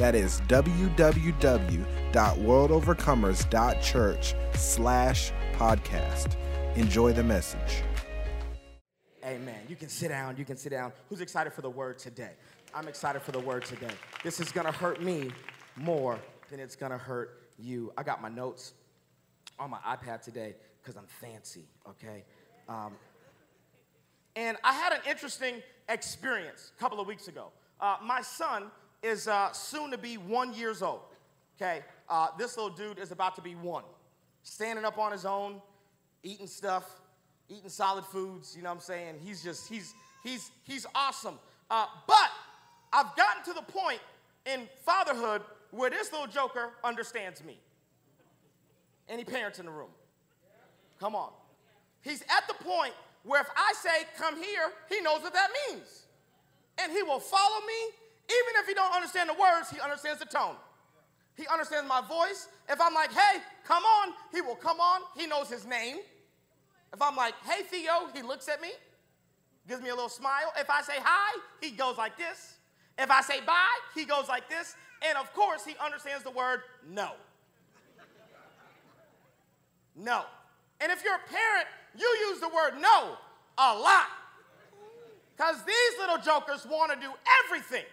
that is www.worldovercomers.church slash podcast. Enjoy the message. Amen. You can sit down. You can sit down. Who's excited for the word today? I'm excited for the word today. This is going to hurt me more than it's going to hurt you. I got my notes on my iPad today because I'm fancy, okay? Um, and I had an interesting experience a couple of weeks ago. Uh, my son is uh, soon to be one years old. Okay, uh, this little dude is about to be one, standing up on his own, eating stuff, eating solid foods. You know what I'm saying? He's just he's he's he's awesome. Uh, but I've gotten to the point in fatherhood where this little joker understands me. Any parents in the room? Come on. He's at the point where if I say, come here, he knows what that means. And he will follow me even if he don't understand the words, he understands the tone. He understands my voice. If I'm like, hey, come on, he will come on. He knows his name. If I'm like, hey, Theo, he looks at me, gives me a little smile. If I say hi, he goes like this. If I say bye, he goes like this. And of course, he understands the word no. No. And if you're a parent, you use the word no a lot. Because these little jokers want to do everything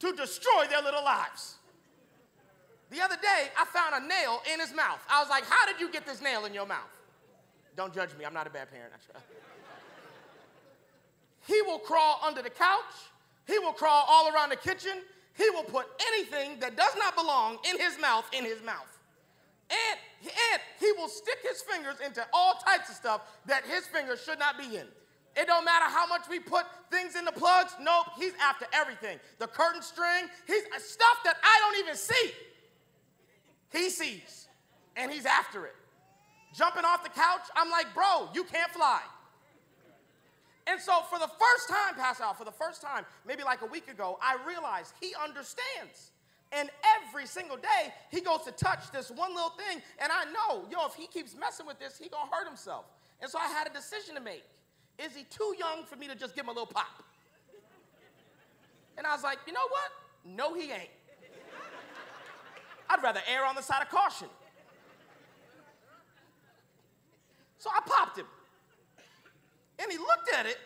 to destroy their little lives. The other day, I found a nail in his mouth. I was like, How did you get this nail in your mouth? Don't judge me, I'm not a bad parent. he will crawl under the couch, he will crawl all around the kitchen, he will put anything that does not belong in his mouth in his mouth. And, and he will stick his fingers into all types of stuff that his fingers should not be in. It don't matter how much we put things in the plugs. Nope, he's after everything. The curtain string, he's uh, stuff that I don't even see. He sees, and he's after it. Jumping off the couch, I'm like, bro, you can't fly. And so, for the first time, pass out, for the first time, maybe like a week ago, I realized he understands. And every single day, he goes to touch this one little thing, and I know, yo, if he keeps messing with this, he gonna hurt himself. And so I had a decision to make. Is he too young for me to just give him a little pop? And I was like, you know what? No, he ain't. I'd rather err on the side of caution. So I popped him. And he looked at it.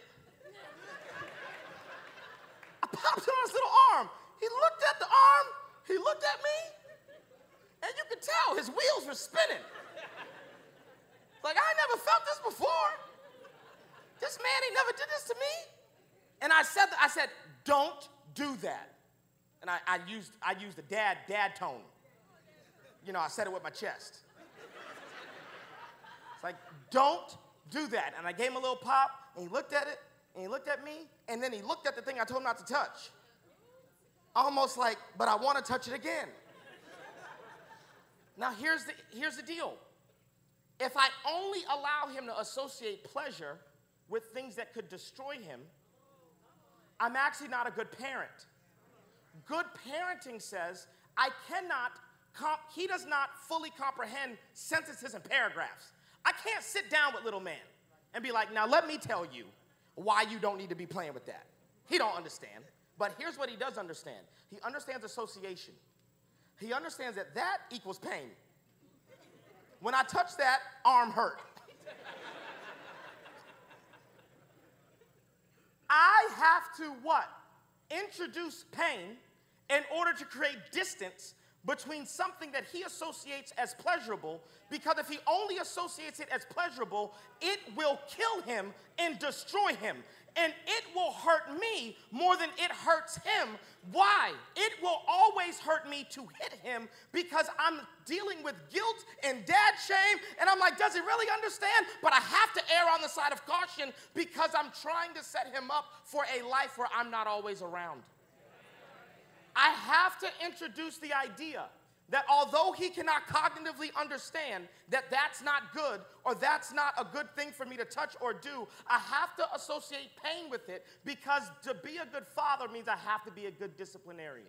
I popped him on his little arm. He looked at the arm, he looked at me, and you could tell his wheels were spinning. Like, I never felt this before. This man, he never did this to me. And I said, I said, don't do that. And I, I used, I used the dad, dad tone. You know, I said it with my chest. It's like, don't do that. And I gave him a little pop, and he looked at it, and he looked at me, and then he looked at the thing I told him not to touch. Almost like, but I want to touch it again. Now, here's the, here's the deal. If I only allow him to associate pleasure with things that could destroy him, I'm actually not a good parent. Good parenting says, I cannot, comp- he does not fully comprehend sentences and paragraphs. I can't sit down with little man and be like, now let me tell you why you don't need to be playing with that. He don't understand. But here's what he does understand. He understands association. He understands that that equals pain. When I touch that, arm hurt. I have to what? Introduce pain in order to create distance between something that he associates as pleasurable, because if he only associates it as pleasurable, it will kill him and destroy him and it will hurt me more than it hurts him. Why? It will always hurt me to hit him because I'm dealing with guilt and dad shame. And I'm like, does he really understand? But I have to err on the side of caution because I'm trying to set him up for a life where I'm not always around. I have to introduce the idea that although he cannot cognitively understand that that's not good or that's not a good thing for me to touch or do, I have to associate pain with it because to be a good father means I have to be a good disciplinarian.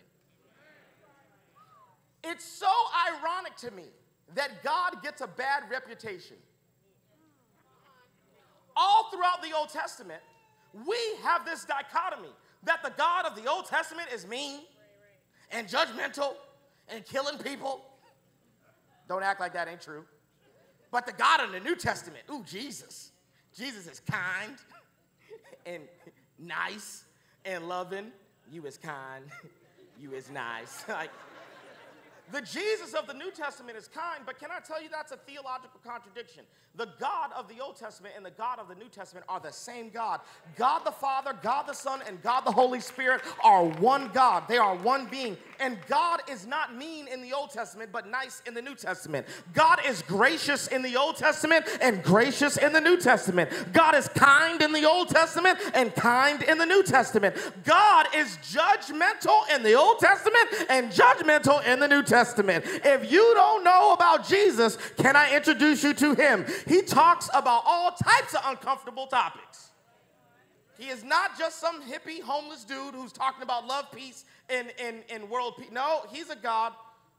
It's so ironic to me that God gets a bad reputation. All throughout the Old Testament, we have this dichotomy that the God of the Old Testament is mean and judgmental and killing people. Don't act like that ain't true. But the God in the New Testament, ooh, Jesus. Jesus is kind and nice and loving. You is kind, you is nice. like, the Jesus of the New Testament is kind, but can I tell you that's a theological contradiction? The God of the Old Testament and the God of the New Testament are the same God. God the Father, God the Son, and God the Holy Spirit are one God. They are one being. And God is not mean in the Old Testament, but nice in the New Testament. God is gracious in the Old Testament and gracious in the New Testament. God is kind in the Old Testament and kind in the New Testament. God is judgmental in the Old Testament and judgmental in the New Testament. If you don't know about Jesus, can I introduce you to him? He talks about all types of uncomfortable topics. He is not just some hippie homeless dude who's talking about love, peace, and, and, and world peace. No, he's a God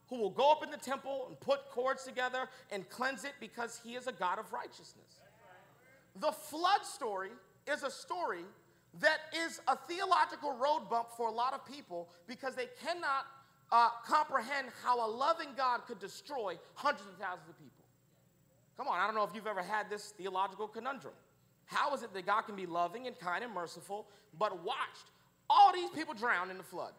who will go up in the temple and put cords together and cleanse it because he is a God of righteousness. The flood story is a story that is a theological road bump for a lot of people because they cannot uh, comprehend how a loving God could destroy hundreds of thousands of people. Come on, I don't know if you've ever had this theological conundrum. How is it that God can be loving and kind and merciful, but watched all these people drown in the flood?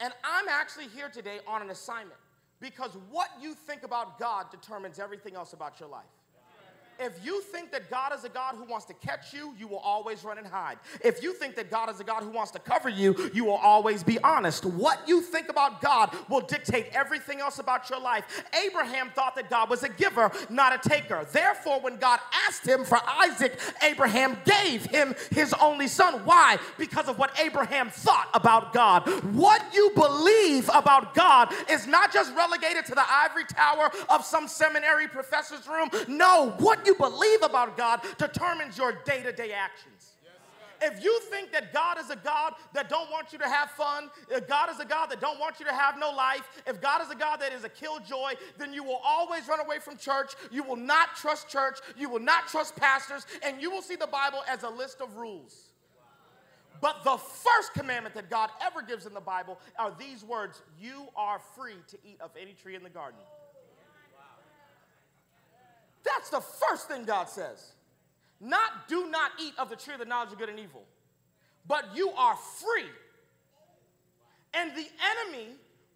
And I'm actually here today on an assignment because what you think about God determines everything else about your life. If you think that God is a God who wants to catch you, you will always run and hide. If you think that God is a God who wants to cover you, you will always be honest. What you think about God will dictate everything else about your life. Abraham thought that God was a giver, not a taker. Therefore, when God asked him for Isaac, Abraham gave him his only son. Why? Because of what Abraham thought about God. What you believe about God is not just relegated to the ivory tower of some seminary professor's room. No, what you you believe about God determines your day to day actions. if you think that God is a God that don't want you to have fun, if God is a God that don't want you to have no life, if God is a God that is a killjoy, then you will always run away from church. You will not trust church. You will not trust pastors, and you will see the Bible as a list of rules. But the first commandment that God ever gives in the Bible are these words You are free to eat of any tree in the garden. That's the first thing God says. Not do not eat of the tree of the knowledge of good and evil, but you are free. And the enemy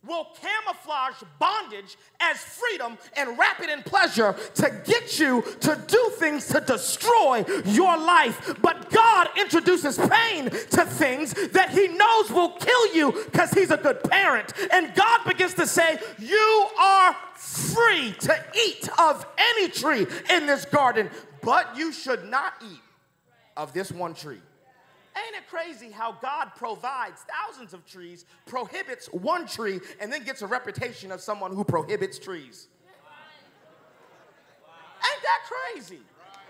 will camouflage bondage as freedom and wrap it in pleasure to get you to do things to destroy your life. But God introduces pain to things that He knows will kill you because He's a good parent. And God begins to say, You are free to eat of any tree in this garden, but you should not eat of this one tree. Ain't it crazy how God provides thousands of trees, prohibits one tree, and then gets a reputation of someone who prohibits trees? Ain't that crazy?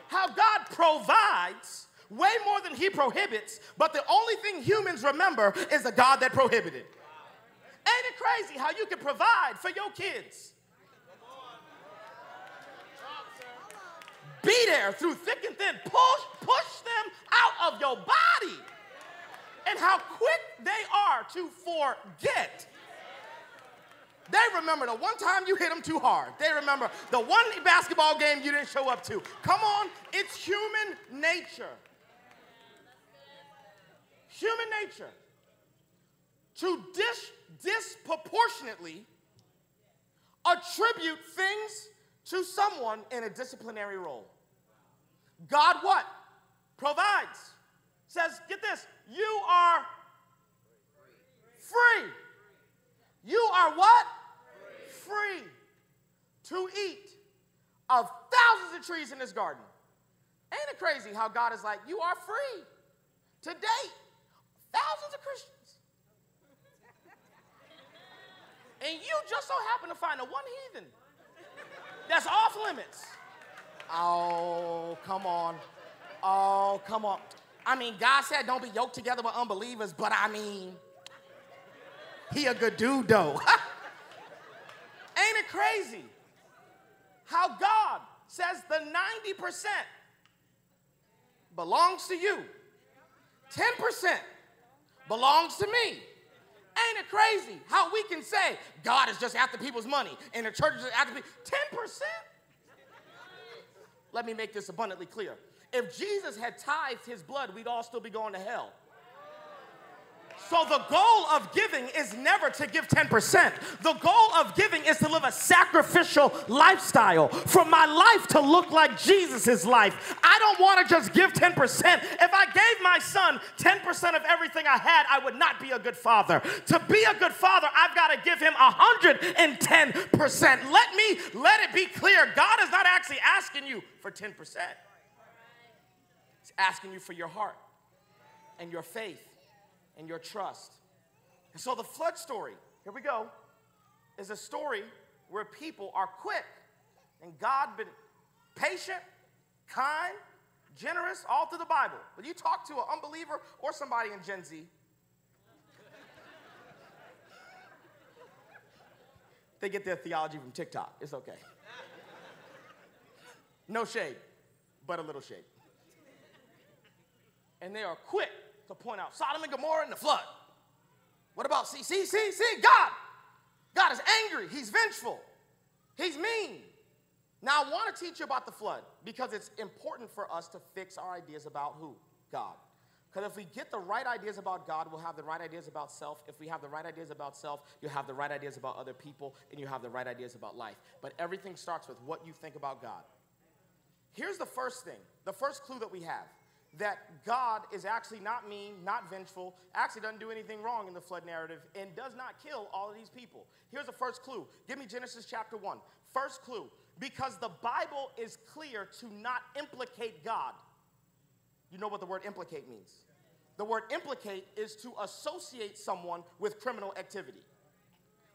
How God provides way more than He prohibits, but the only thing humans remember is the God that prohibited. Ain't it crazy how you can provide for your kids? Be there through thick and thin. Push, push them out of your body. And how quick they are to forget. They remember the one time you hit them too hard. They remember the one basketball game you didn't show up to. Come on, it's human nature. Human nature to dis- disproportionately attribute things to someone in a disciplinary role. God what? Provides. Says, get this, you are free. You are what? Free, free to eat of thousands of trees in this garden. Ain't it crazy how God is like, you are free to date thousands of Christians? and you just so happen to find the one heathen that's off limits. Oh, come on. Oh, come on. I mean, God said don't be yoked together with unbelievers, but I mean, he a good dude though. Ain't it crazy how God says the 90% belongs to you, 10% belongs to me. Ain't it crazy how we can say God is just after people's money and the church is after people? 10%? Let me make this abundantly clear. If Jesus had tithed his blood, we'd all still be going to hell. So the goal of giving is never to give 10%. The goal of giving is to live a sacrificial lifestyle. For my life to look like Jesus' life. I don't want to just give 10%. If I gave my son 10% of everything I had, I would not be a good father. To be a good father, I've got to give him 110%. Let me let it be clear. God is not actually asking you for 10%. He's asking you for your heart and your faith and your trust. And so the flood story, here we go, is a story where people are quick and God been patient, kind, generous all through the Bible. When you talk to an unbeliever or somebody in Gen Z, they get their theology from TikTok. It's okay. No shade, but a little shade. And they are quick to point out Sodom and Gomorrah and the flood. What about see, see, see, see? God. God is angry. He's vengeful. He's mean. Now, I want to teach you about the flood because it's important for us to fix our ideas about who? God. Because if we get the right ideas about God, we'll have the right ideas about self. If we have the right ideas about self, you'll have the right ideas about other people, and you have the right ideas about life. But everything starts with what you think about God. Here's the first thing, the first clue that we have that God is actually not mean, not vengeful, actually doesn't do anything wrong in the flood narrative, and does not kill all of these people. Here's the first clue. Give me Genesis chapter 1. First clue. Because the Bible is clear to not implicate God. You know what the word implicate means? The word implicate is to associate someone with criminal activity.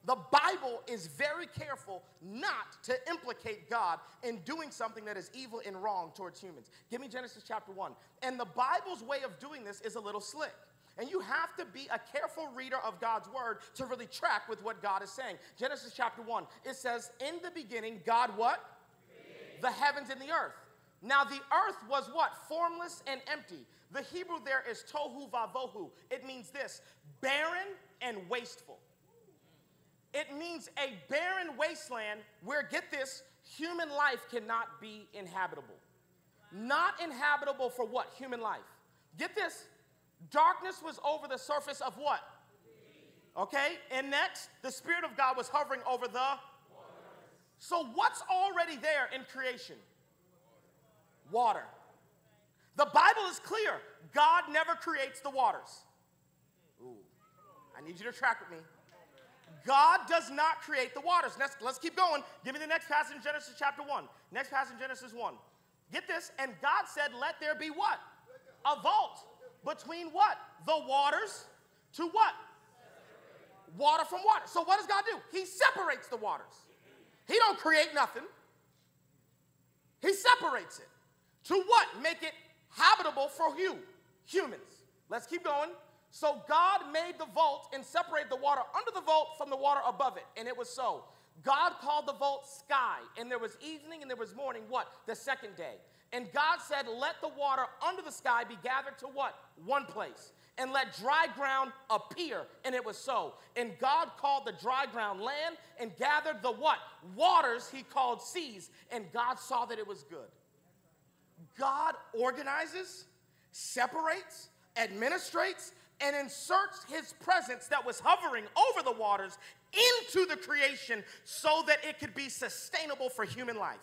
The Bible is very careful not to implicate God in doing something that is evil and wrong towards humans. Give me Genesis chapter 1. And the Bible's way of doing this is a little slick. And you have to be a careful reader of God's word to really track with what God is saying. Genesis chapter 1, it says, In the beginning, God what? The heavens and the earth. Now, the earth was what? Formless and empty. The Hebrew there is tohu vavohu. It means this barren and wasteful. It means a barren wasteland where, get this, human life cannot be inhabitable. Not inhabitable for what? Human life. Get this, darkness was over the surface of what? Okay, and next, the Spirit of God was hovering over the. So, what's already there in creation? Water. The Bible is clear God never creates the waters. Ooh, I need you to track with me. God does not create the waters. Let's, let's keep going. Give me the next passage in Genesis chapter 1. Next passage in Genesis 1. Get this. And God said, Let there be what? A vault between what? The waters to what? Water from water. So what does God do? He separates the waters. He don't create nothing. He separates it. To what? Make it habitable for you, humans. Let's keep going. So God made the vault and separated the water under the vault from the water above it. And it was so. God called the vault sky, and there was evening and there was morning, what? The second day. And God said, Let the water under the sky be gathered to what? One place. And let dry ground appear. And it was so. And God called the dry ground land and gathered the what? Waters he called seas. And God saw that it was good. God organizes, separates, administrates, and inserts his presence that was hovering over the waters into the creation so that it could be sustainable for human life.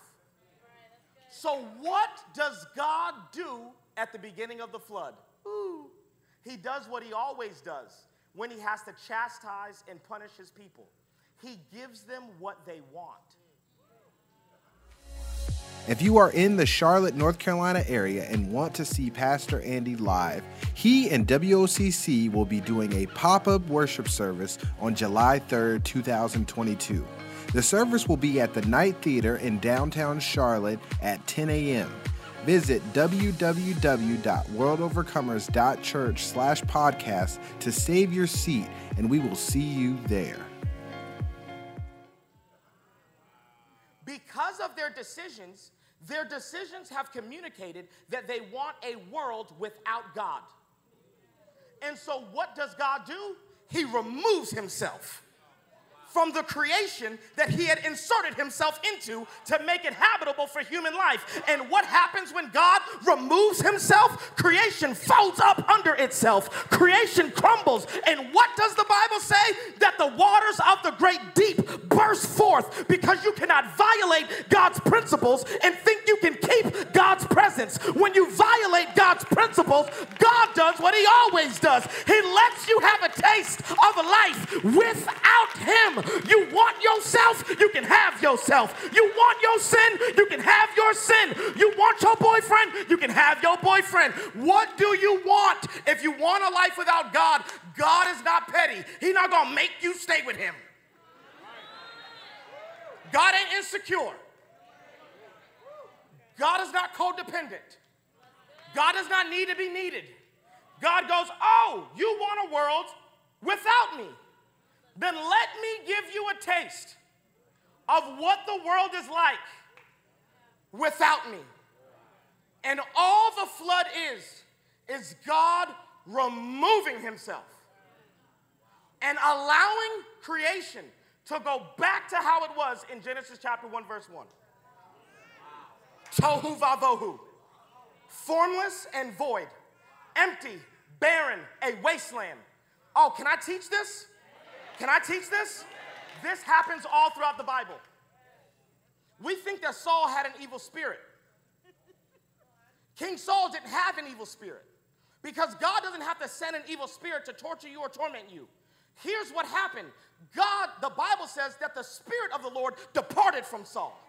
So, what does God do at the beginning of the flood? Ooh, he does what he always does when he has to chastise and punish his people. He gives them what they want. If you are in the Charlotte, North Carolina area and want to see Pastor Andy live, he and WOCC will be doing a pop up worship service on July 3rd, 2022. The service will be at the Knight Theater in downtown Charlotte at 10 a.m. Visit www.worldovercomers.church slash podcast to save your seat, and we will see you there. Because of their decisions, their decisions have communicated that they want a world without God. And so, what does God do? He removes himself from the creation that he had inserted himself into to make it habitable for human life. And what happens when God removes himself? Creation folds up under itself, creation crumbles. And what does the Bible say? That the waters of the great deep burst forth because you cannot violate God's principles and think you can keep God's presence. When you violate God's principles, God does what he always does. He lets you have a taste of life without him. You want yourself, you can have yourself. You want your sin, you can have your sin. You want your boyfriend, you can have your boyfriend. What do you want? If you want a life without God, God is not petty. He's not gonna make you stay with him. God ain't insecure. God is not codependent. God does not need to be needed. God goes, Oh, you want a world without me? Then let me give you a taste of what the world is like without me. And all the flood is, is God removing himself and allowing creation to go back to how it was in Genesis chapter 1, verse 1. Tohu vavohu, formless and void, empty, barren, a wasteland. Oh, can I teach this? Can I teach this? This happens all throughout the Bible. We think that Saul had an evil spirit. King Saul didn't have an evil spirit because God doesn't have to send an evil spirit to torture you or torment you. Here's what happened God, the Bible says that the spirit of the Lord departed from Saul.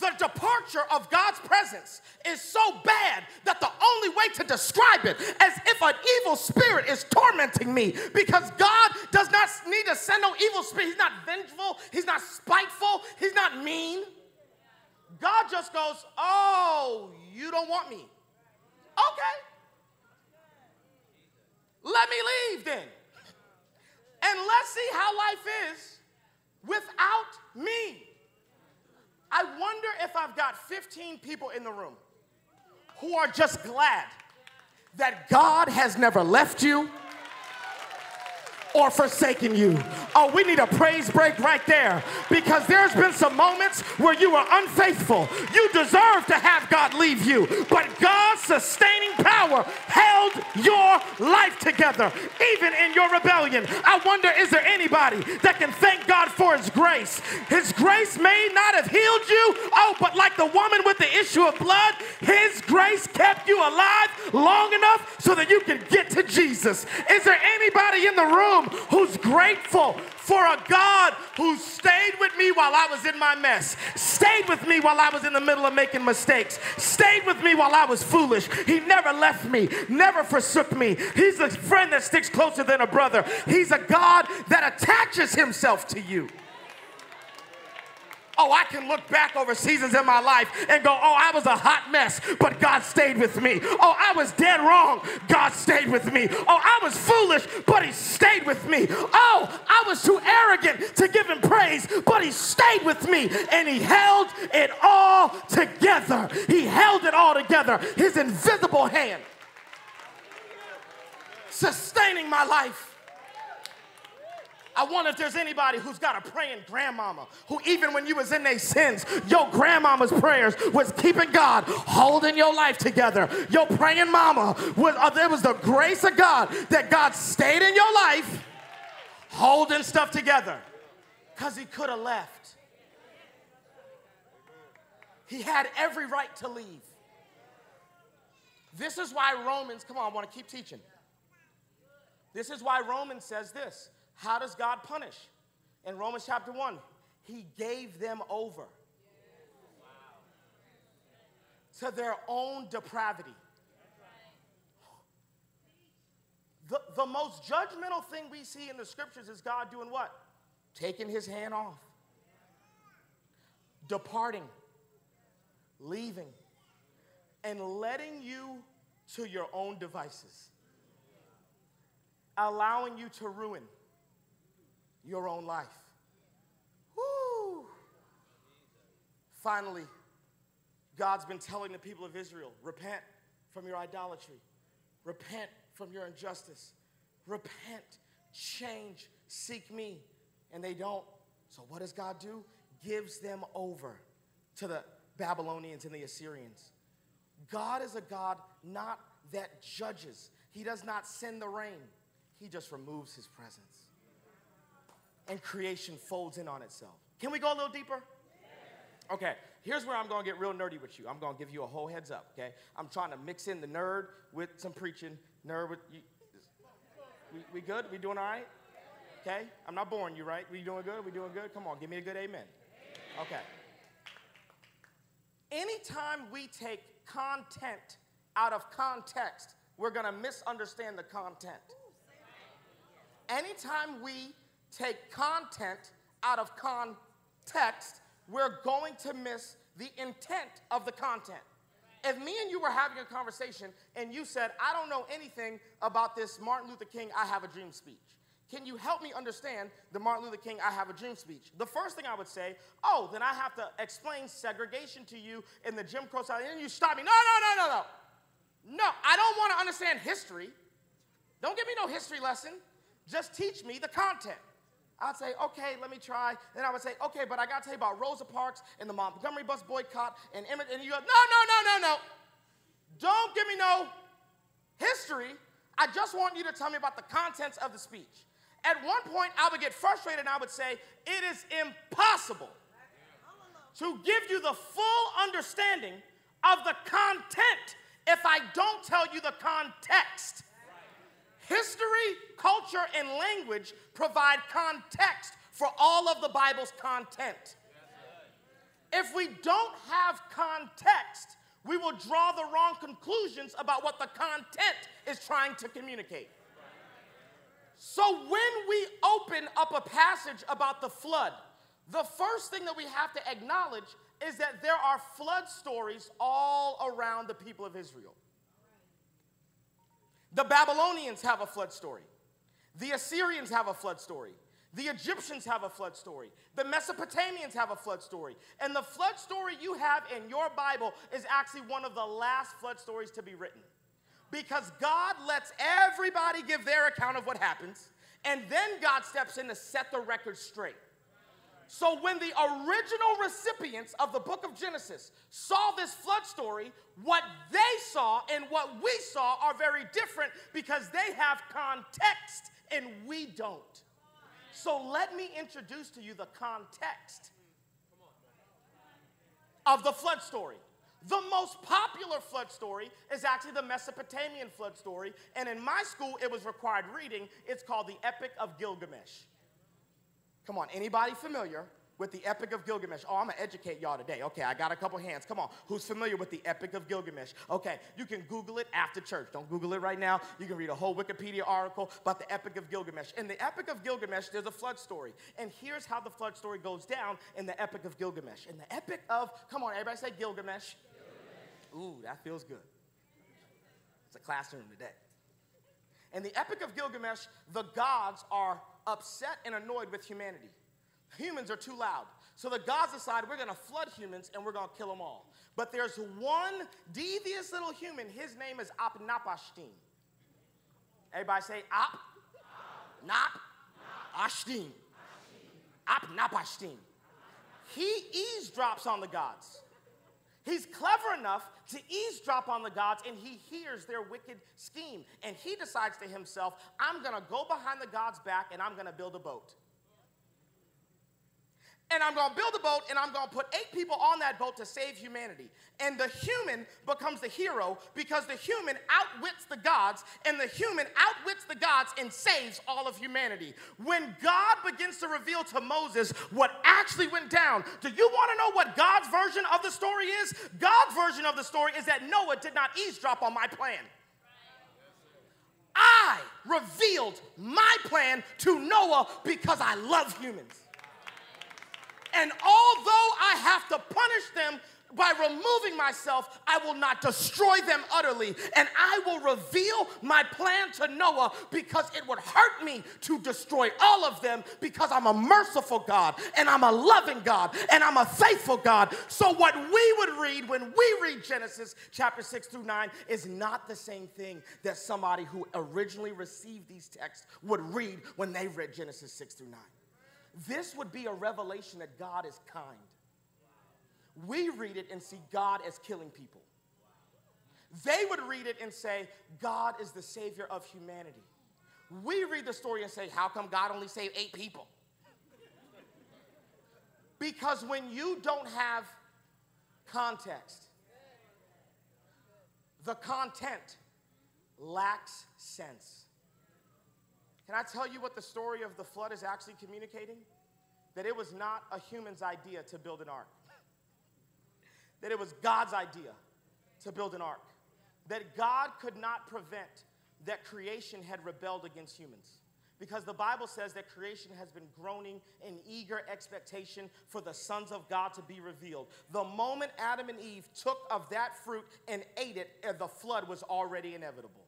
The departure of God's presence is so bad that the only way to describe it as if an evil spirit is tormenting me because God does not need to send no evil spirit. He's not vengeful, he's not spiteful, he's not mean. God just goes, Oh, you don't want me. Okay. Let me leave then. And let's see how life is without me. I wonder if I've got 15 people in the room who are just glad that God has never left you or forsaken you. Oh, we need a praise break right there because there's been some moments where you were unfaithful. You deserve to have God leave you, but God's sustaining power held your life together, even in your rebellion. I wonder is there anybody that can thank God for His grace? His grace may not have healed you, oh, but like the woman with the issue of blood, His grace kept you alive long enough so that you can get to Jesus. Is there anybody in the room? Who's grateful for a God who stayed with me while I was in my mess, stayed with me while I was in the middle of making mistakes, stayed with me while I was foolish. He never left me, never forsook me. He's a friend that sticks closer than a brother. He's a God that attaches himself to you. Oh, I can look back over seasons in my life and go, oh, I was a hot mess, but God stayed with me. Oh, I was dead wrong. God stayed with me. Oh, I was foolish, but He stayed with me. Oh, I was too arrogant to give Him praise, but He stayed with me and He held it all together. He held it all together. His invisible hand sustaining my life. I wonder if there's anybody who's got a praying grandmama who, even when you was in their sins, your grandmama's prayers was keeping God holding your life together. Your praying mama was uh, there was the grace of God that God stayed in your life, holding stuff together, because He could have left. He had every right to leave. This is why Romans, come on, I want to keep teaching. This is why Romans says this how does God punish? In Romans chapter 1, he gave them over to their own depravity. The, the most judgmental thing we see in the scriptures is God doing what? Taking his hand off, departing, leaving, and letting you to your own devices, allowing you to ruin your own life. Woo! Finally, God's been telling the people of Israel repent from your idolatry, repent from your injustice, repent, change, seek me. And they don't. So, what does God do? Gives them over to the Babylonians and the Assyrians. God is a God not that judges, He does not send the rain, He just removes His presence. And creation folds in on itself. Can we go a little deeper? Okay, here's where I'm gonna get real nerdy with you. I'm gonna give you a whole heads up, okay? I'm trying to mix in the nerd with some preaching. Nerd with you. We, we good? We doing all right? Okay? I'm not boring you, right? We doing good? We doing good? Come on, give me a good amen. Okay. Anytime we take content out of context, we're gonna misunderstand the content. Anytime we take content out of context, we're going to miss the intent of the content. If me and you were having a conversation and you said, I don't know anything about this Martin Luther King I Have a Dream speech, can you help me understand the Martin Luther King I Have a Dream speech? The first thing I would say, oh, then I have to explain segregation to you in the Jim Crow South. And you stop me. No, no, no, no, no. No, I don't want to understand history. Don't give me no history lesson. Just teach me the content. I'd say, okay, let me try. Then I would say, okay, but I got to tell you about Rosa Parks and the Montgomery bus boycott and Emmett. And you go, no, no, no, no, no. Don't give me no history. I just want you to tell me about the contents of the speech. At one point, I would get frustrated and I would say, it is impossible to give you the full understanding of the content if I don't tell you the context. History, culture, and language provide context for all of the Bible's content. If we don't have context, we will draw the wrong conclusions about what the content is trying to communicate. So when we open up a passage about the flood, the first thing that we have to acknowledge is that there are flood stories all around the people of Israel. The Babylonians have a flood story. The Assyrians have a flood story. The Egyptians have a flood story. The Mesopotamians have a flood story. And the flood story you have in your Bible is actually one of the last flood stories to be written. Because God lets everybody give their account of what happens, and then God steps in to set the record straight. So when the original recipients of the book of Genesis saw this flood story, what they saw and what we saw are very different because they have context and we don't. So let me introduce to you the context of the flood story. The most popular flood story is actually the Mesopotamian flood story, and in my school it was required reading. It's called the Epic of Gilgamesh. Come on, anybody familiar with the Epic of Gilgamesh? Oh, I'm gonna educate y'all today. Okay, I got a couple hands. Come on, who's familiar with the Epic of Gilgamesh? Okay, you can Google it after church. Don't Google it right now. You can read a whole Wikipedia article about the Epic of Gilgamesh. In the Epic of Gilgamesh, there's a flood story. And here's how the flood story goes down in the Epic of Gilgamesh. In the Epic of, come on, everybody say Gilgamesh. Gilgamesh. Ooh, that feels good. It's a classroom today. In the Epic of Gilgamesh, the gods are upset and annoyed with humanity. Humans are too loud. So the gods decide we're going to flood humans and we're going to kill them all. But there's one devious little human. His name is Apnapashtim. Everybody say Ap, Nap, Ashtim. Apnapashtim. He eavesdrops on the gods. He's clever enough to eavesdrop on the gods and he hears their wicked scheme. And he decides to himself, I'm going to go behind the gods' back and I'm going to build a boat. And I'm gonna build a boat and I'm gonna put eight people on that boat to save humanity. And the human becomes the hero because the human outwits the gods, and the human outwits the gods and saves all of humanity. When God begins to reveal to Moses what actually went down, do you wanna know what God's version of the story is? God's version of the story is that Noah did not eavesdrop on my plan. I revealed my plan to Noah because I love humans. And although I have to punish them by removing myself, I will not destroy them utterly. And I will reveal my plan to Noah because it would hurt me to destroy all of them because I'm a merciful God and I'm a loving God and I'm a faithful God. So, what we would read when we read Genesis chapter 6 through 9 is not the same thing that somebody who originally received these texts would read when they read Genesis 6 through 9. This would be a revelation that God is kind. We read it and see God as killing people. They would read it and say, God is the savior of humanity. We read the story and say, How come God only saved eight people? Because when you don't have context, the content lacks sense. Can I tell you what the story of the flood is actually communicating? That it was not a human's idea to build an ark, that it was God's idea to build an ark, that God could not prevent that creation had rebelled against humans. Because the Bible says that creation has been groaning in eager expectation for the sons of God to be revealed. The moment Adam and Eve took of that fruit and ate it, the flood was already inevitable.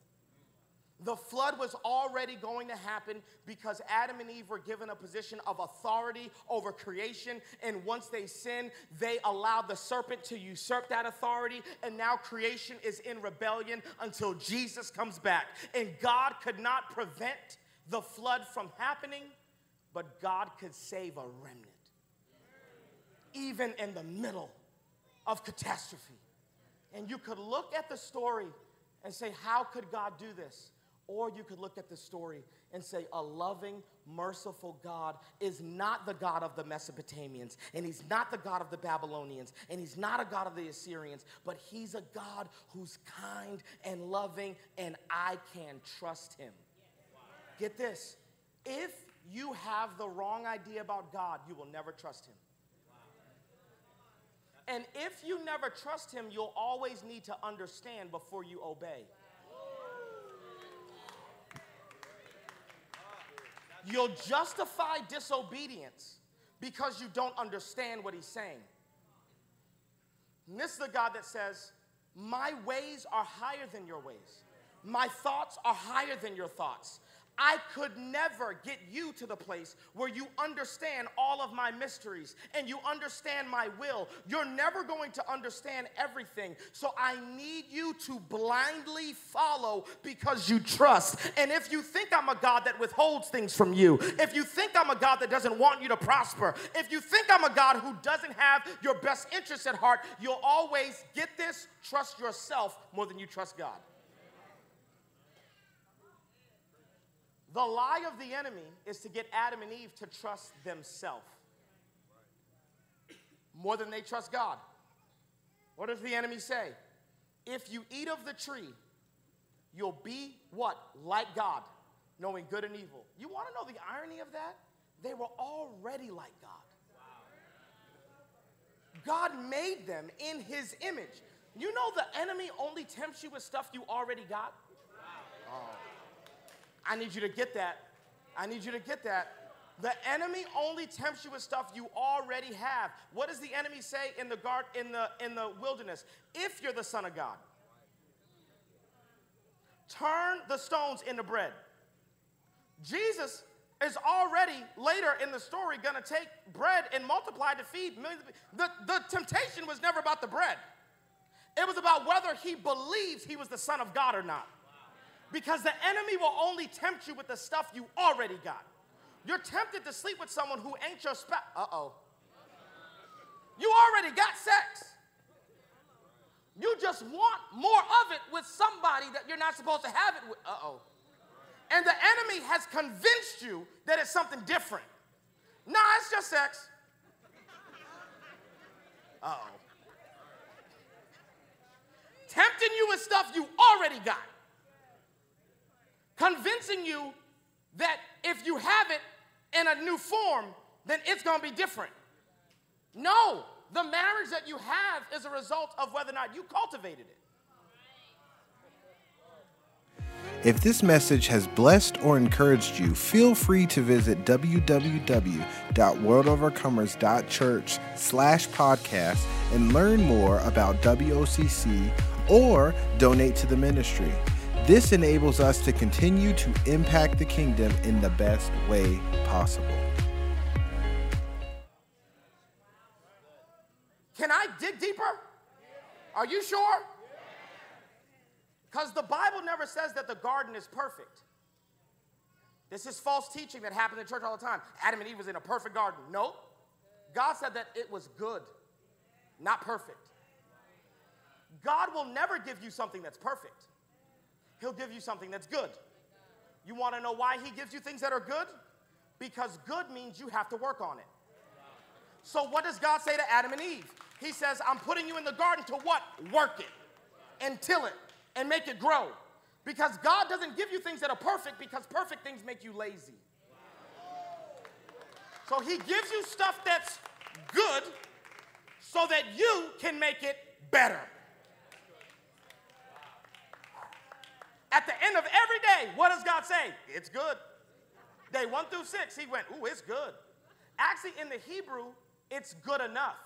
The flood was already going to happen because Adam and Eve were given a position of authority over creation. And once they sinned, they allowed the serpent to usurp that authority. And now creation is in rebellion until Jesus comes back. And God could not prevent the flood from happening, but God could save a remnant, even in the middle of catastrophe. And you could look at the story and say, How could God do this? Or you could look at the story and say, a loving, merciful God is not the God of the Mesopotamians, and He's not the God of the Babylonians, and He's not a God of the Assyrians, but He's a God who's kind and loving, and I can trust Him. Get this if you have the wrong idea about God, you will never trust Him. And if you never trust Him, you'll always need to understand before you obey. You'll justify disobedience because you don't understand what he's saying. And this is the God that says, My ways are higher than your ways, my thoughts are higher than your thoughts. I could never get you to the place where you understand all of my mysteries and you understand my will. You're never going to understand everything. So I need you to blindly follow because you trust. And if you think I'm a God that withholds things from you, if you think I'm a God that doesn't want you to prosper, if you think I'm a God who doesn't have your best interests at heart, you'll always get this trust yourself more than you trust God. The lie of the enemy is to get Adam and Eve to trust themselves more than they trust God. What does the enemy say? If you eat of the tree, you'll be what? Like God, knowing good and evil. You want to know the irony of that? They were already like God. God made them in his image. You know the enemy only tempts you with stuff you already got? Oh. I need you to get that. I need you to get that. The enemy only tempts you with stuff you already have. What does the enemy say in the guard in the in the wilderness? If you're the son of God, turn the stones into bread. Jesus is already later in the story going to take bread and multiply to feed millions. The, the temptation was never about the bread. It was about whether he believes he was the son of God or not. Because the enemy will only tempt you with the stuff you already got. You're tempted to sleep with someone who ain't your spouse. Uh oh. You already got sex. You just want more of it with somebody that you're not supposed to have it with. Uh oh. And the enemy has convinced you that it's something different. Nah, it's just sex. Uh oh. Tempting you with stuff you already got. Convincing you that if you have it in a new form, then it's gonna be different. No, the marriage that you have is a result of whether or not you cultivated it. If this message has blessed or encouraged you, feel free to visit www.worldovercomers.church slash podcast and learn more about WOCC or donate to the ministry. This enables us to continue to impact the kingdom in the best way possible. Can I dig deeper? Are you sure? Because the Bible never says that the garden is perfect. This is false teaching that happens in church all the time. Adam and Eve was in a perfect garden. Nope. God said that it was good, not perfect. God will never give you something that's perfect. He'll give you something that's good. You want to know why he gives you things that are good? Because good means you have to work on it. So what does God say to Adam and Eve? He says, I'm putting you in the garden to what? Work it and till it and make it grow. Because God doesn't give you things that are perfect because perfect things make you lazy. So He gives you stuff that's good so that you can make it better. At the end of every day, what does God say? It's good. Day one through six, He went, Ooh, it's good. Actually, in the Hebrew, it's good enough.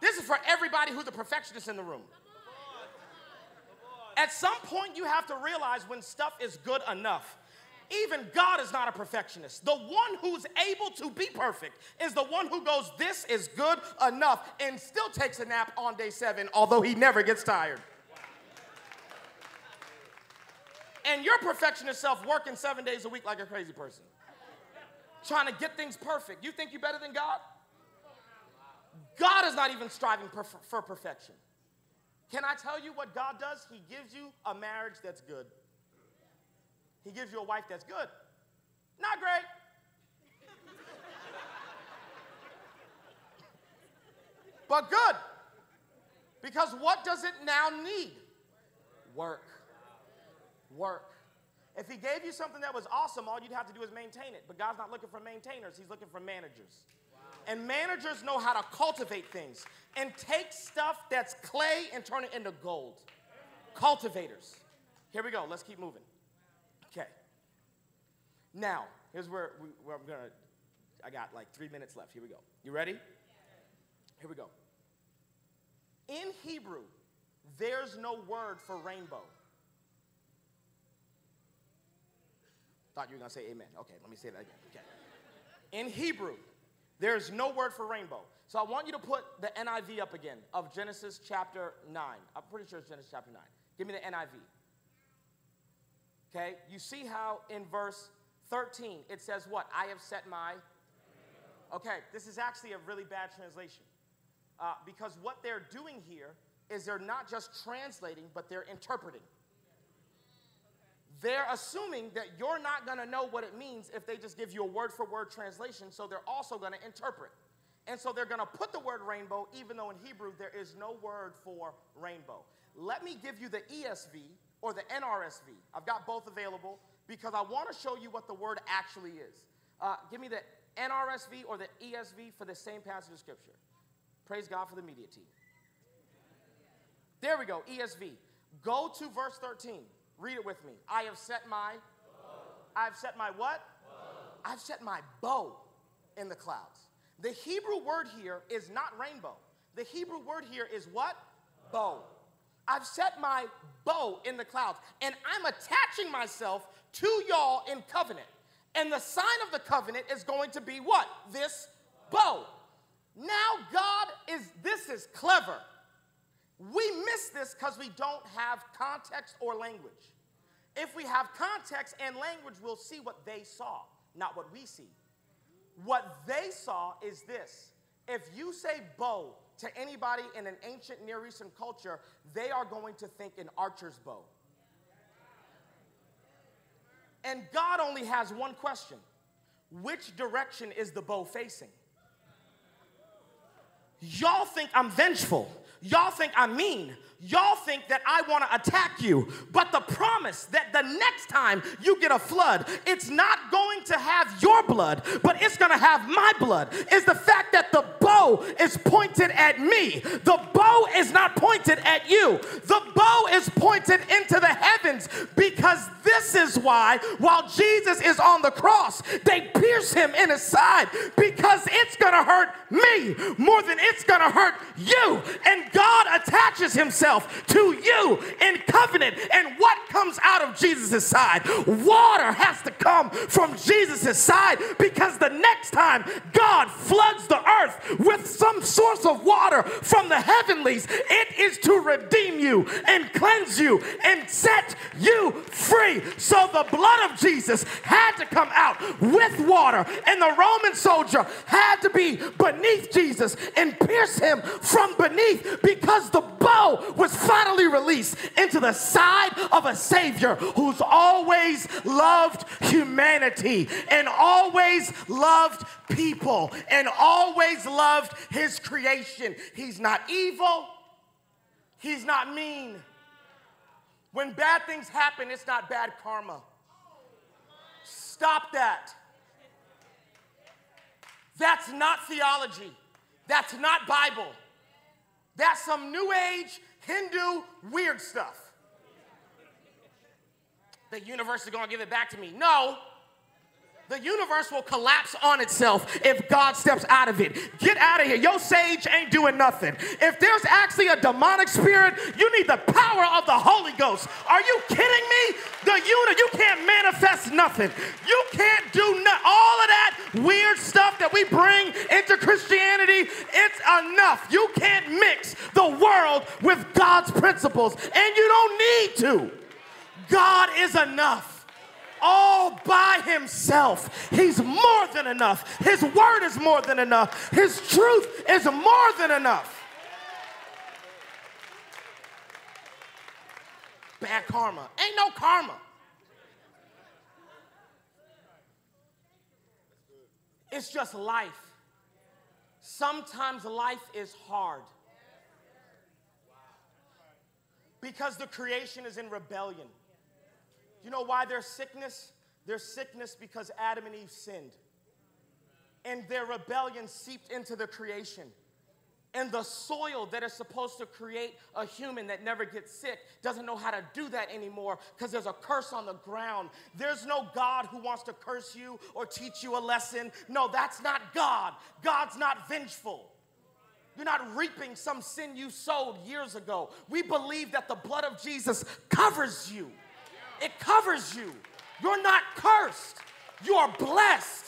This is for everybody who's a perfectionist in the room. At some point, you have to realize when stuff is good enough. Even God is not a perfectionist. The one who's able to be perfect is the one who goes, This is good enough, and still takes a nap on day seven, although he never gets tired. And your perfectionist self working seven days a week like a crazy person, trying to get things perfect. You think you're better than God? God is not even striving for perfection. Can I tell you what God does? He gives you a marriage that's good. He gives you a wife that's good. Not great. but good. Because what does it now need? Work. Work. If he gave you something that was awesome, all you'd have to do is maintain it. But God's not looking for maintainers, he's looking for managers. And managers know how to cultivate things and take stuff that's clay and turn it into gold. Cultivators. Here we go. Let's keep moving. Okay. Now, here's where, we, where I'm going to, I got like three minutes left. Here we go. You ready? Here we go. In Hebrew, there's no word for rainbow. Thought you were going to say amen. Okay, let me say that again. Okay. In Hebrew, there's no word for rainbow. So I want you to put the NIV up again of Genesis chapter 9. I'm pretty sure it's Genesis chapter 9. Give me the NIV. Okay, you see how in verse 13 it says what? I have set my. Okay, this is actually a really bad translation. Uh, because what they're doing here is they're not just translating, but they're interpreting. They're assuming that you're not going to know what it means if they just give you a word for word translation, so they're also going to interpret. And so they're going to put the word rainbow, even though in Hebrew there is no word for rainbow. Let me give you the ESV or the NRSV. I've got both available because I want to show you what the word actually is. Uh, give me the NRSV or the ESV for the same passage of Scripture. Praise God for the media team. There we go, ESV. Go to verse 13. Read it with me. I have set my I've set my what? Bow. I've set my bow in the clouds. The Hebrew word here is not rainbow. The Hebrew word here is what? Bow. I've set my bow in the clouds, and I'm attaching myself to y'all in covenant. And the sign of the covenant is going to be what? This bow. Now, God is, this is clever. We miss this because we don't have context or language. If we have context and language, we'll see what they saw, not what we see. What they saw is this if you say bow to anybody in an ancient Near Eastern culture, they are going to think an archer's bow. And God only has one question Which direction is the bow facing? Y'all think I'm vengeful. Y'all think I'm mean. Y'all think that I want to attack you. But the promise that the next time you get a flood, it's not going to have your blood, but it's going to have my blood, is the fact that the bow is pointed at me. The bow is not pointed at you. The bow is pointed into the heavens because this is why, while Jesus is on the cross, they pierce him in his side because it's going to hurt me more than it's going to hurt you. And God attaches himself to you in covenant. And what comes out of Jesus' side? Water has to come from Jesus' side because the next time God floods the earth with some source of water from the heavenlies, it is to redeem you and cleanse you and set you free. So the blood of Jesus had to come out with water, and the Roman soldier had to be beneath Jesus and pierce him from beneath because the bow was finally released into the side of a Savior who's always loved humanity and always loved people and always loved his creation. He's not evil, he's not mean. When bad things happen, it's not bad karma. Stop that. That's not theology. That's not Bible. That's some new age Hindu weird stuff. The universe is going to give it back to me. No, the universe will collapse on itself if God steps out of it. Get out of here. Your sage ain't doing nothing. If there's actually a demonic spirit, you need the power of the Holy Ghost. Are you kidding me? The unit, you can't manifest nothing. You can't do no- all of that weird stuff that we bring into Christianity. It's enough. You can't mix the world with God's principles, and you don't need to. God is enough all by himself. He's more than enough. His word is more than enough. His truth is more than enough. Bad karma. Ain't no karma. It's just life. Sometimes life is hard because the creation is in rebellion. You know why there's sickness? There's sickness because Adam and Eve sinned. And their rebellion seeped into the creation. And the soil that is supposed to create a human that never gets sick doesn't know how to do that anymore because there's a curse on the ground. There's no God who wants to curse you or teach you a lesson. No, that's not God. God's not vengeful. You're not reaping some sin you sowed years ago. We believe that the blood of Jesus covers you it covers you. You're not cursed, you are blessed.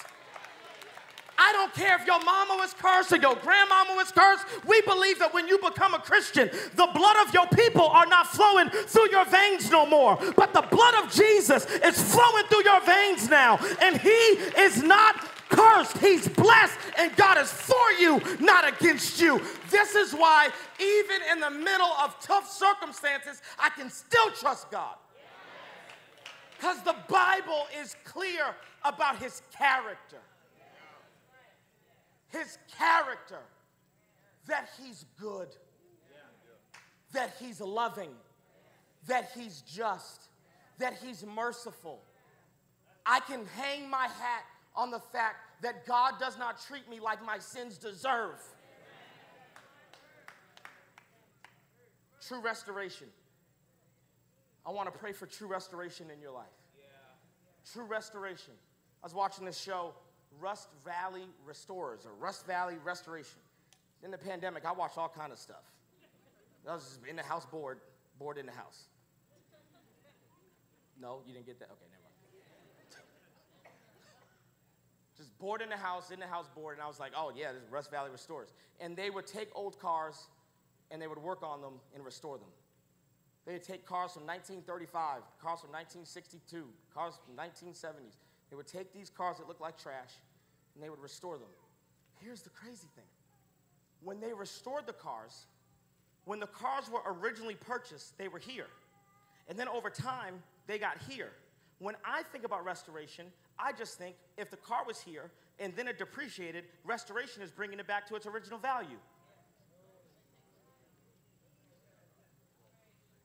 I don't care if your mama was cursed or your grandmama was cursed. We believe that when you become a Christian, the blood of your people are not flowing through your veins no more, but the blood of Jesus is flowing through your veins now. And He is not cursed, He's blessed, and God is for you, not against you. This is why, even in the middle of tough circumstances, I can still trust God. Because the Bible is clear about his character. His character that he's good, that he's loving, that he's just, that he's merciful. I can hang my hat on the fact that God does not treat me like my sins deserve. True restoration. I want to pray for true restoration in your life. Yeah. True restoration. I was watching this show, Rust Valley Restorers or Rust Valley Restoration. In the pandemic, I watched all kind of stuff. I was just in the house bored, bored in the house. No, you didn't get that? Okay, never mind. Just bored in the house, in the house bored, and I was like, oh yeah, this Rust Valley Restorers. And they would take old cars and they would work on them and restore them. They'd take cars from 1935, cars from 1962, cars from 1970s. They would take these cars that looked like trash and they would restore them. Here's the crazy thing when they restored the cars, when the cars were originally purchased, they were here. And then over time, they got here. When I think about restoration, I just think if the car was here and then it depreciated, restoration is bringing it back to its original value.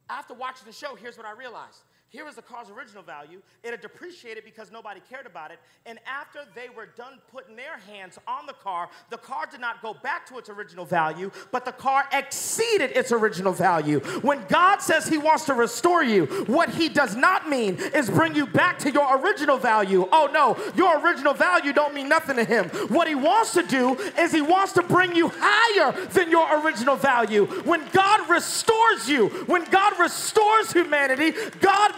After watching the show, here's what I realized here was the car's original value. It had depreciated because nobody cared about it. And after they were done putting their hands on the car, the car did not go back to its original value, but the car exceeded its original value. When God says He wants to restore you, what He does not mean is bring you back to your original value. Oh no, your original value don't mean nothing to Him. What He wants to do is He wants to bring you higher than your original value. When God restores you, when God restores humanity,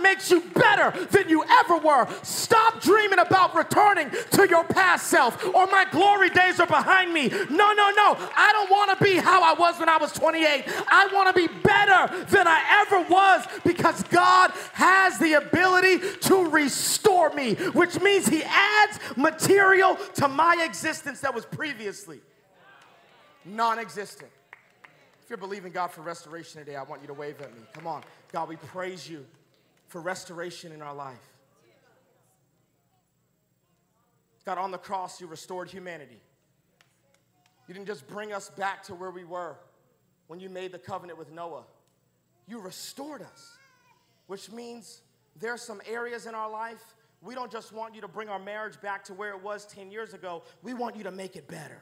Makes you better than you ever were. Stop dreaming about returning to your past self or my glory days are behind me. No, no, no. I don't want to be how I was when I was 28. I want to be better than I ever was because God has the ability to restore me, which means He adds material to my existence that was previously non existent. If you're believing God for restoration today, I want you to wave at me. Come on. God, we praise you for restoration in our life. God, on the cross, you restored humanity. You didn't just bring us back to where we were when you made the covenant with Noah, you restored us, which means there are some areas in our life. We don't just want you to bring our marriage back to where it was 10 years ago, we want you to make it better.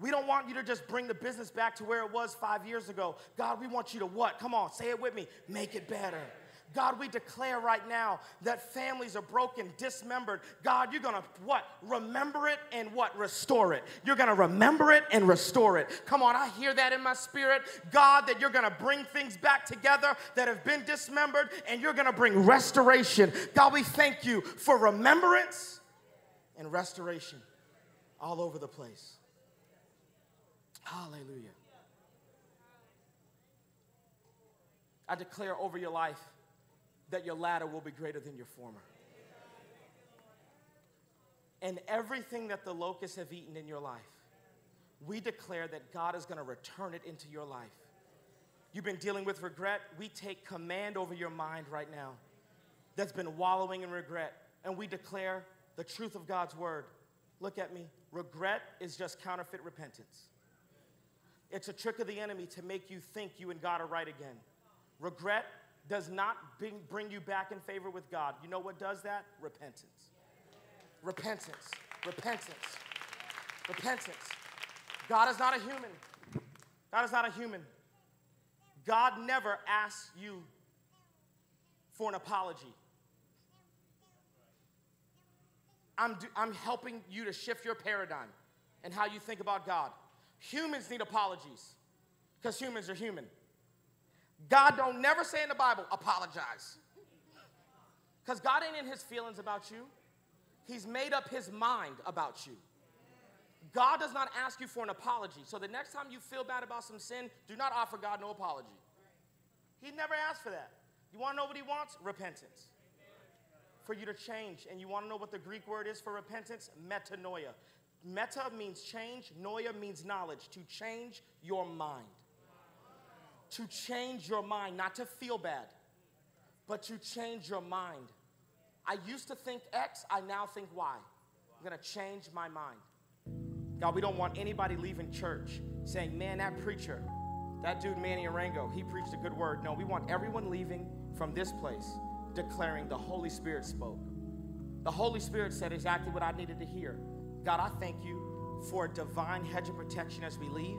We don't want you to just bring the business back to where it was five years ago. God, we want you to what? Come on, say it with me. Make it better. God, we declare right now that families are broken, dismembered. God, you're gonna what? Remember it and what? Restore it. You're gonna remember it and restore it. Come on, I hear that in my spirit. God, that you're gonna bring things back together that have been dismembered and you're gonna bring restoration. God, we thank you for remembrance and restoration all over the place. Hallelujah. I declare over your life that your latter will be greater than your former. And everything that the locusts have eaten in your life, we declare that God is going to return it into your life. You've been dealing with regret. We take command over your mind right now that's been wallowing in regret. And we declare the truth of God's word. Look at me. Regret is just counterfeit repentance. It's a trick of the enemy to make you think you and God are right again. Regret does not bring, bring you back in favor with God. You know what does that? Repentance. Repentance. Repentance. Repentance. God is not a human. God is not a human. God never asks you for an apology. I'm, do, I'm helping you to shift your paradigm and how you think about God. Humans need apologies because humans are human. God don't never say in the Bible, apologize. Because God ain't in his feelings about you. He's made up his mind about you. God does not ask you for an apology. So the next time you feel bad about some sin, do not offer God no apology. He never asked for that. You want to know what he wants? Repentance. For you to change. And you want to know what the Greek word is for repentance? Metanoia. Meta means change, noia means knowledge, to change your mind to change your mind, not to feel bad, but to change your mind. I used to think X, I now think Y. I'm gonna change my mind. God, we don't want anybody leaving church saying, man, that preacher, that dude Manny Arango, he preached a good word. No, we want everyone leaving from this place declaring the Holy Spirit spoke. The Holy Spirit said exactly what I needed to hear. God, I thank you for a divine hedge of protection as we leave.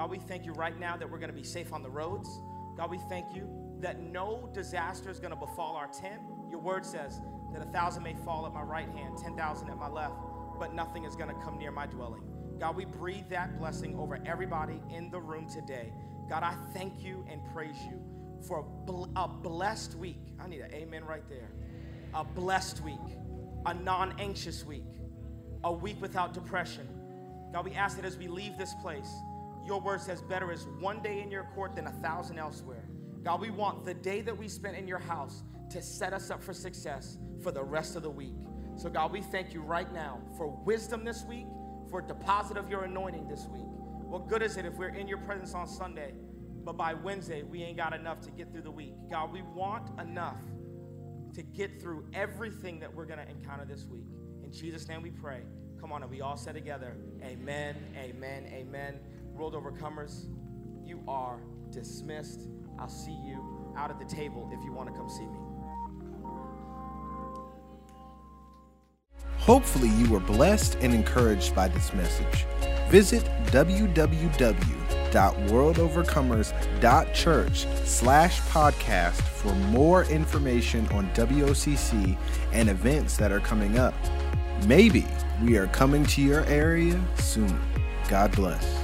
God, we thank you right now that we're going to be safe on the roads. God, we thank you that no disaster is going to befall our tent. Your word says that a thousand may fall at my right hand, 10,000 at my left, but nothing is going to come near my dwelling. God, we breathe that blessing over everybody in the room today. God, I thank you and praise you for a, blessed week. I need an amen right there. A blessed week, a non anxious week, a week without depression. God, we ask that as we leave this place, your word says, better is one day in your court than a thousand elsewhere. God, we want the day that we spent in your house to set us up for success for the rest of the week. So, God, we thank you right now for wisdom this week, for deposit of your anointing this week. What good is it if we're in your presence on Sunday, but by Wednesday we ain't got enough to get through the week? God, we want enough to get through everything that we're going to encounter this week. In Jesus' name we pray. Come on, and we all say together, Amen, Amen, Amen. World Overcomers, you are dismissed. I'll see you out at the table if you want to come see me. Hopefully, you were blessed and encouraged by this message. Visit www.worldovercomers.church slash podcast for more information on WOCC and events that are coming up. Maybe we are coming to your area soon. God bless.